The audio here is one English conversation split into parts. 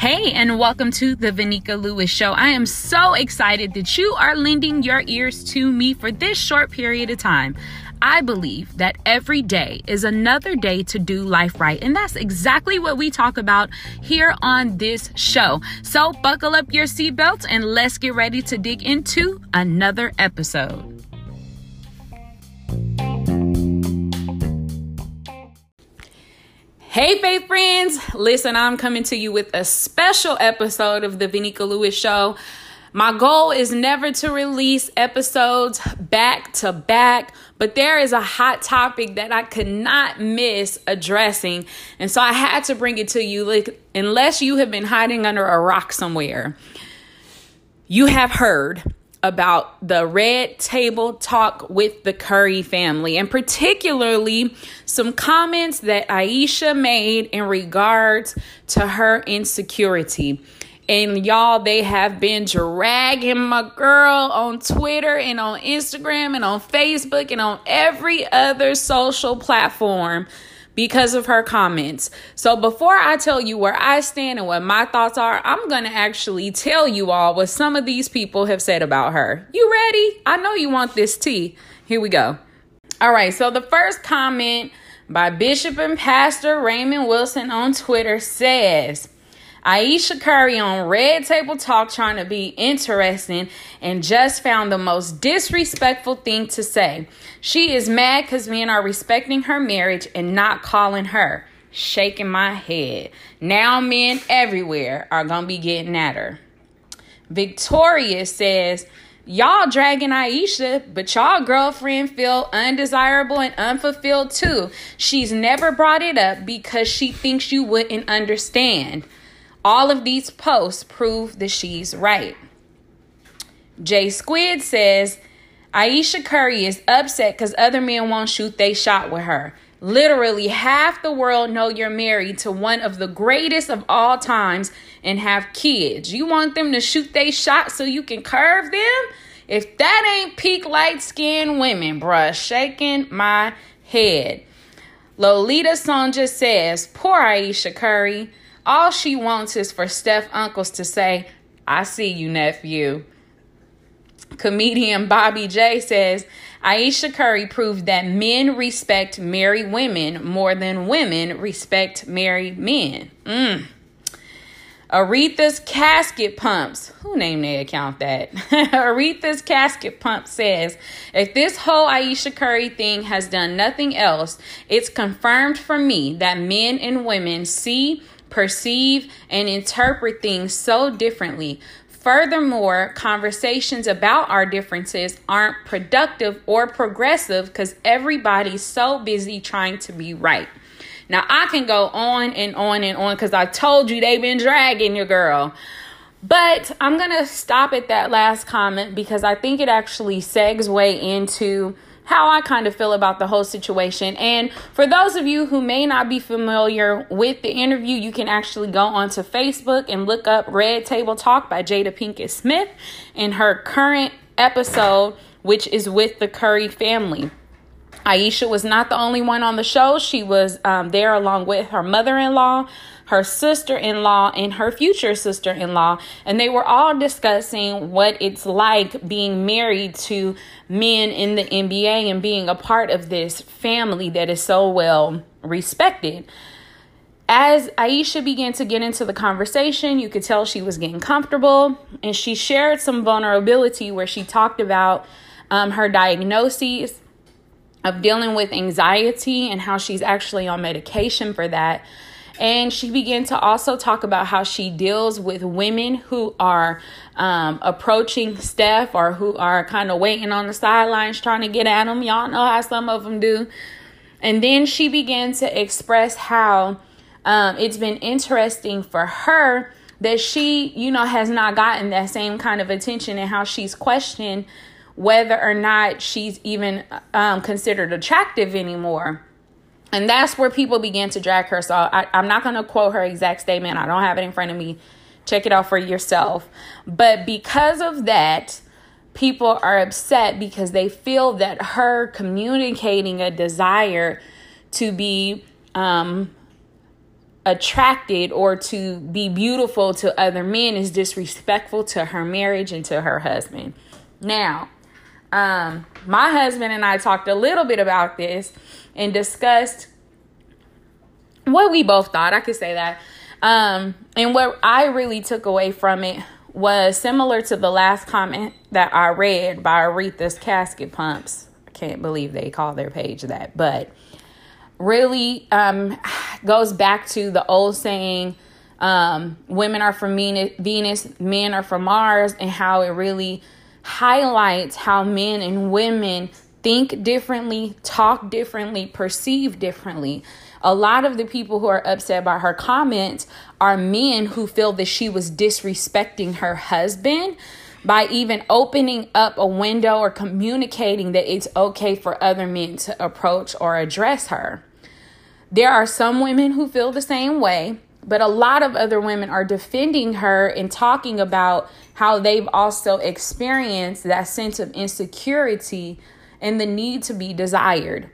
Hey, and welcome to the Vanika Lewis Show. I am so excited that you are lending your ears to me for this short period of time. I believe that every day is another day to do life right. And that's exactly what we talk about here on this show. So buckle up your seatbelts and let's get ready to dig into another episode. Hey, faith friends. Listen, I'm coming to you with a special episode of the Vanika Lewis Show. My goal is never to release episodes back to back, but there is a hot topic that I could not miss addressing. And so I had to bring it to you, like, unless you have been hiding under a rock somewhere. You have heard about the red table talk with the Curry family, and particularly some comments that Ayesha made in regards to her insecurity. And y'all, they have been dragging my girl on Twitter and on Instagram and on Facebook and on every other social platform because of her comments. So before I tell you where I stand and what my thoughts are, I'm going to actually tell you all what some of these people have said about her. You ready? I know you want this tea. Here we go. All right, so the first comment by Bishop and Pastor Raymond Wilson on Twitter says, Ayesha Curry on Red Table Talk trying to be interesting and just found the most disrespectful thing to say. She is mad because men are respecting her marriage and not calling her. Shaking my head. Now men everywhere are going to be getting at her. Victoria says, Y'all dragging Ayesha, but y'all girlfriend feel undesirable and unfulfilled too. She's never brought it up because she thinks you wouldn't understand. All of these posts prove that she's right. Jay Squid says Ayesha Curry is upset because other men won't shoot they shot with her. Literally, half the world know you're married to one of the greatest of all times and have kids. You want them to shoot they shot so you can curve them? If that ain't peak light skinned women, bruh, shaking my head. Lolita Sonja says, Poor Ayesha Curry. All she wants is for Steph Uncles to say, I see you, nephew. Comedian Bobby J says, Ayesha Curry proved that men respect married women more than women respect married men. Mm. Aretha's Casket Pumps. Who named their account that? Aretha's Casket Pump says, if this whole Ayesha Curry thing has done nothing else, it's confirmed for me that men and women see perceive, and interpret things so differently. Furthermore, conversations about our differences aren't productive or progressive because everybody's so busy trying to be right. Now, I can go on and on and on because I told you they've been dragging your girl. But I'm going to stop at that last comment because I think it actually way into how I kind of feel about the whole situation. And for those of you who may not be familiar with the interview, you can actually go onto Facebook and look up Red Table Talk by Jada Pinkett Smith in her current episode, which is with the Curry family. Ayesha was not the only one on the show. She was um, there along with her mother in law, her sister in law, and her future sister in law. And they were all discussing what it's like being married to men in the NBA and being a part of this family that is so well respected. As Ayesha began to get into the conversation, you could tell she was getting comfortable and she shared some vulnerability where she talked about um, her diagnoses of dealing with anxiety and how she's actually on medication for that. And she began to also talk about how she deals with women who are um, approaching Steph or who are kind of waiting on the sidelines trying to get at him. Y'all know how some of them do. And then she began to express how um, it's been interesting for her that she, you know, has not gotten that same kind of attention and how she's questioned whether or not she's even um, considered attractive anymore. And that's where people began to drag her. So I, I'm not going to quote her exact statement. I don't have it in front of me. Check it out for yourself. But because of that, people are upset because they feel that her communicating a desire to be um, attracted or to be beautiful to other men is disrespectful to her marriage and to her husband. Now, um, my husband and I talked a little bit about this and discussed what we both thought. I could say that. Um, and what I really took away from it was similar to the last comment that I read by Aretha's Casket Pumps. I can't believe they call their page that, but really um, goes back to the old saying um, women are from Venus, men are from Mars, and how it really highlights how men and women think differently, talk differently, perceive differently. A lot of the people who are upset by her comments are men who feel that she was disrespecting her husband by even opening up a window or communicating that it's okay for other men to approach or address her. There are some women who feel the same way, but a lot of other women are defending her and talking about how they've also experienced that sense of insecurity and the need to be desired.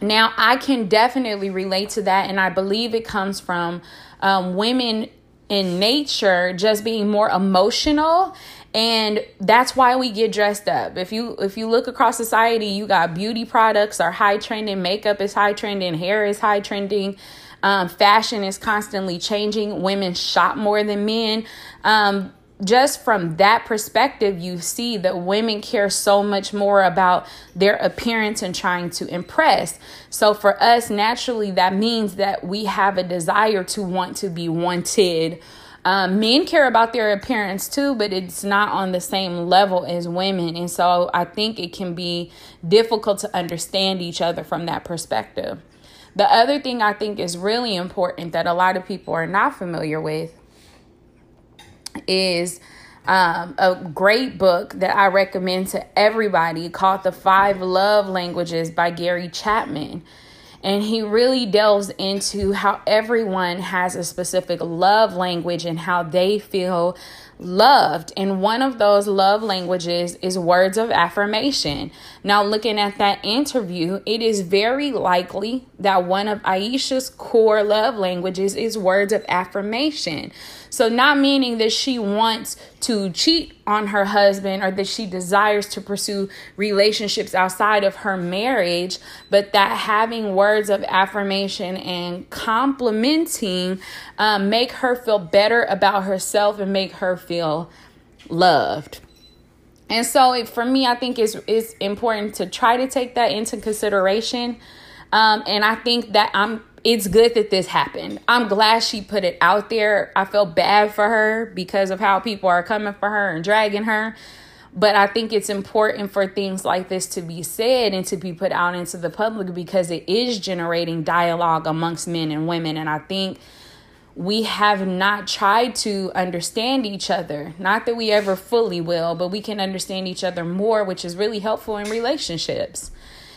Now, I can definitely relate to that, and I believe it comes from um, women in nature just being more emotional and that's why we get dressed up. If you if you look across society you got beauty products are high trending makeup is high trending hair is high trending um, fashion is constantly changing. Women shop more than men. Um, just from that perspective, you see that women care so much more about their appearance and trying to impress. So, for us, naturally, that means that we have a desire to want to be wanted um, men care about their appearance too, but it's not on the same level as women. And so I think it can be difficult to understand each other from that perspective. The other thing I think is really important that a lot of people are not familiar with is um, a great book that I recommend to everybody called The Five Love Languages by Gary Chapman. And he really delves into how everyone has a specific love language and how they feel loved. And one of those love languages is words of affirmation. Now, looking at that interview, it is very likely that one of Ayesha's core love languages is words of affirmation. So, not meaning that she wants to cheat on her husband or that she desires to pursue relationships outside of her marriage, but that having words of affirmation and complimenting um, make her feel better about herself and make her feel loved. And so, it, for me, I think it's, it's important to try to take that into consideration. Um, and I think that I'm it's good that this happened. I'm glad she put it out there. I felt bad for her because of how people are coming for her and dragging her. But I think it's important for things like this to be said and to be put out into the public because it is generating dialogue amongst men and women. And I think we have not tried to understand each other. Not that we ever fully will, but we can understand each other more, which is really helpful in relationships.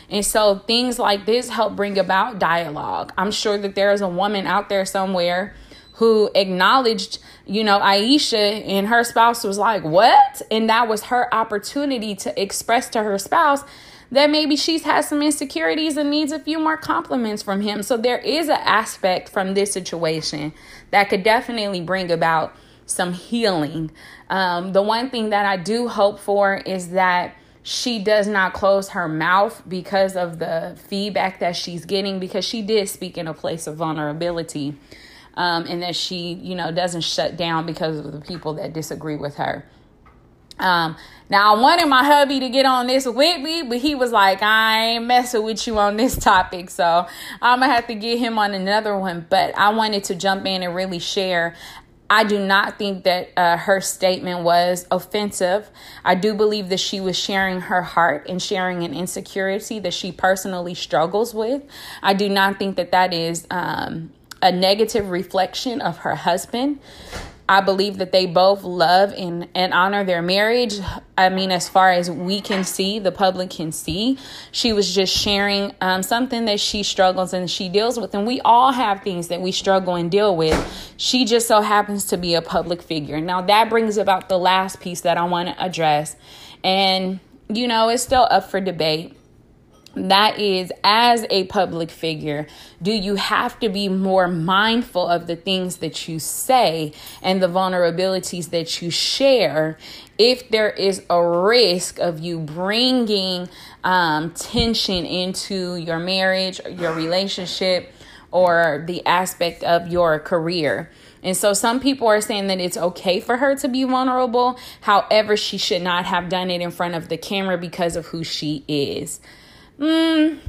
And so things like this help bring about dialogue. I'm sure that there is a woman out there somewhere who acknowledged, you know, Ayesha and her spouse was like, What? And that was her opportunity to express to her spouse that maybe she's had some insecurities and needs a few more compliments from him. So there is an aspect from this situation that could definitely bring about some healing. Um, the one thing that I do hope for is that she does not close her mouth because of the feedback that she's getting because she did speak in a place of vulnerability um, and that she you know doesn't shut down because of the people that disagree with her um, now I wanted my hubby to get on this with me, but he was like, I ain't messing with you on this topic. So I'm gonna have to get him on another one. But I wanted to jump in and really share I do not think that uh, her statement was offensive. I do believe that she was sharing her heart and sharing an insecurity that she personally struggles with. I do not think that that is um, a negative reflection of her husband. I believe that they both love and, and honor their marriage. I mean, as far as we can see, the public can see, she was just sharing um, something that she struggles and she deals with. And we all have things that we struggle and deal with. She just so happens to be a public figure. Now, that brings about the last piece that I want to address. And, you know, it's still up for debate. That is as a public figure do you have to be more mindful of the things that you say and the vulnerabilities that you share if there is a risk of you bringing um, tension into your marriage your relationship or the aspect of your career? And so some people are saying that it's okay for her to be vulnerable. However she should not have done it in front of the camera because of who she is Mm,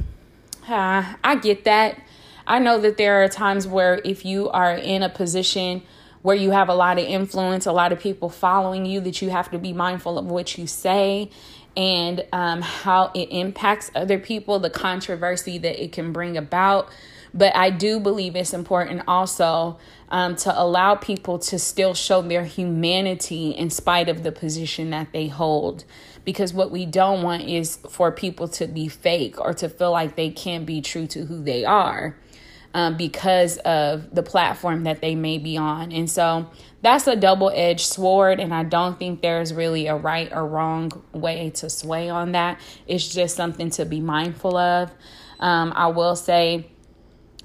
uh, I get that. I know that there are times where if you are in a position where you have a lot of influence, a lot of people following you, that you have to be mindful of what you say and um, how it impacts other people, the controversy that it can bring about. But I do believe it's important also um, to allow people to still show their humanity in spite of the position that they hold because what we don't want is for people to be fake or to feel like they can't be true to who they are um, because of the platform that they may be on. And so that's a double edged sword. And I don't think there's really a right or wrong way to sway on that. It's just something to be mindful of. Um, I will say,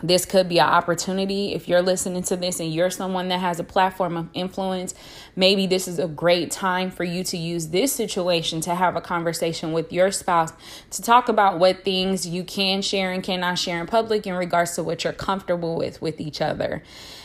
this could be an opportunity. If you're listening to this and you're someone that has a platform of influence maybe this is a great time for you to use this situation to have a conversation with your spouse to talk about what things you can share and cannot share in public in regards to what you're comfortable with with each other.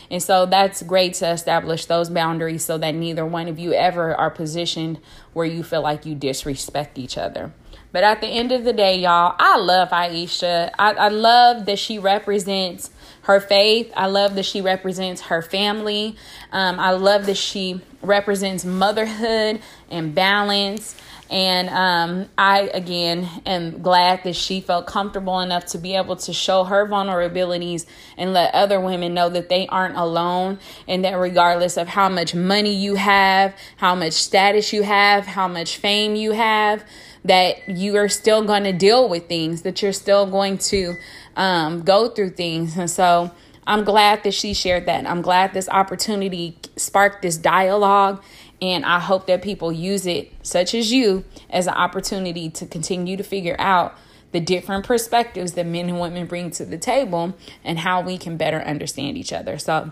And so that's great to establish those boundaries so that neither one of you ever are positioned where you feel like you disrespect each other but at the end of the day, y'all, I love Ayesha. I, I love that she represents her faith. I love that she represents her family. Um, I love that she represents motherhood and balance. And um, I, again, am glad that she felt comfortable enough to be able to show her vulnerabilities and let other women know that they aren't alone and that regardless of how much money you have, how much status you have, how much fame you have, that you are still going to deal with things, that you're still going to um, go through things. And so I'm glad that she shared that. I'm glad this opportunity sparked this dialogue. And I hope that people use it, such as you, as an opportunity to continue to figure out the different perspectives that men and women bring to the table and how we can better understand each other. So,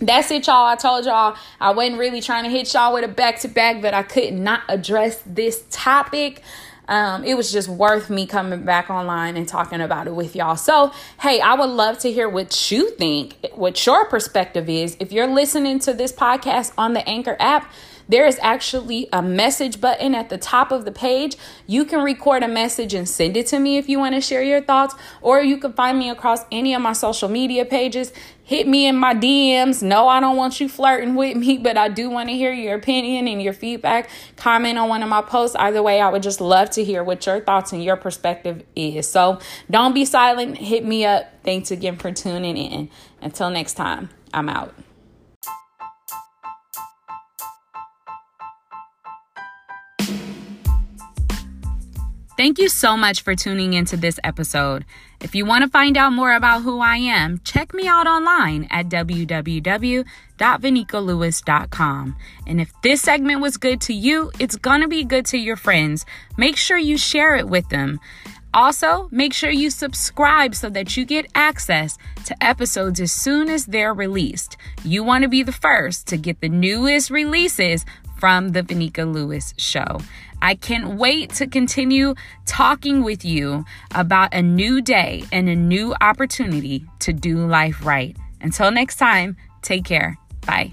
that's it, y'all. I told y'all I wasn't really trying to hit y'all with a back to back, but I could not address this topic. Um, it was just worth me coming back online and talking about it with y'all. So, hey, I would love to hear what you think, what your perspective is. If you're listening to this podcast on the Anchor app, there is actually a message button at the top of the page. You can record a message and send it to me if you want to share your thoughts, or you can find me across any of my social media pages. Hit me in my DMs. No, I don't want you flirting with me, but I do want to hear your opinion and your feedback. Comment on one of my posts. Either way, I would just love to hear what your thoughts and your perspective is. So don't be silent. Hit me up. Thanks again for tuning in. Until next time, I'm out. Thank you so much for tuning into this episode. If you want to find out more about who I am, check me out online at www.vanikalewis.com. And if this segment was good to you, it's going to be good to your friends. Make sure you share it with them. Also, make sure you subscribe so that you get access to episodes as soon as they're released. You want to be the first to get the newest releases from the Vanika Lewis Show. I can't wait to continue talking with you about a new day and a new opportunity to do life right. Until next time, take care. Bye.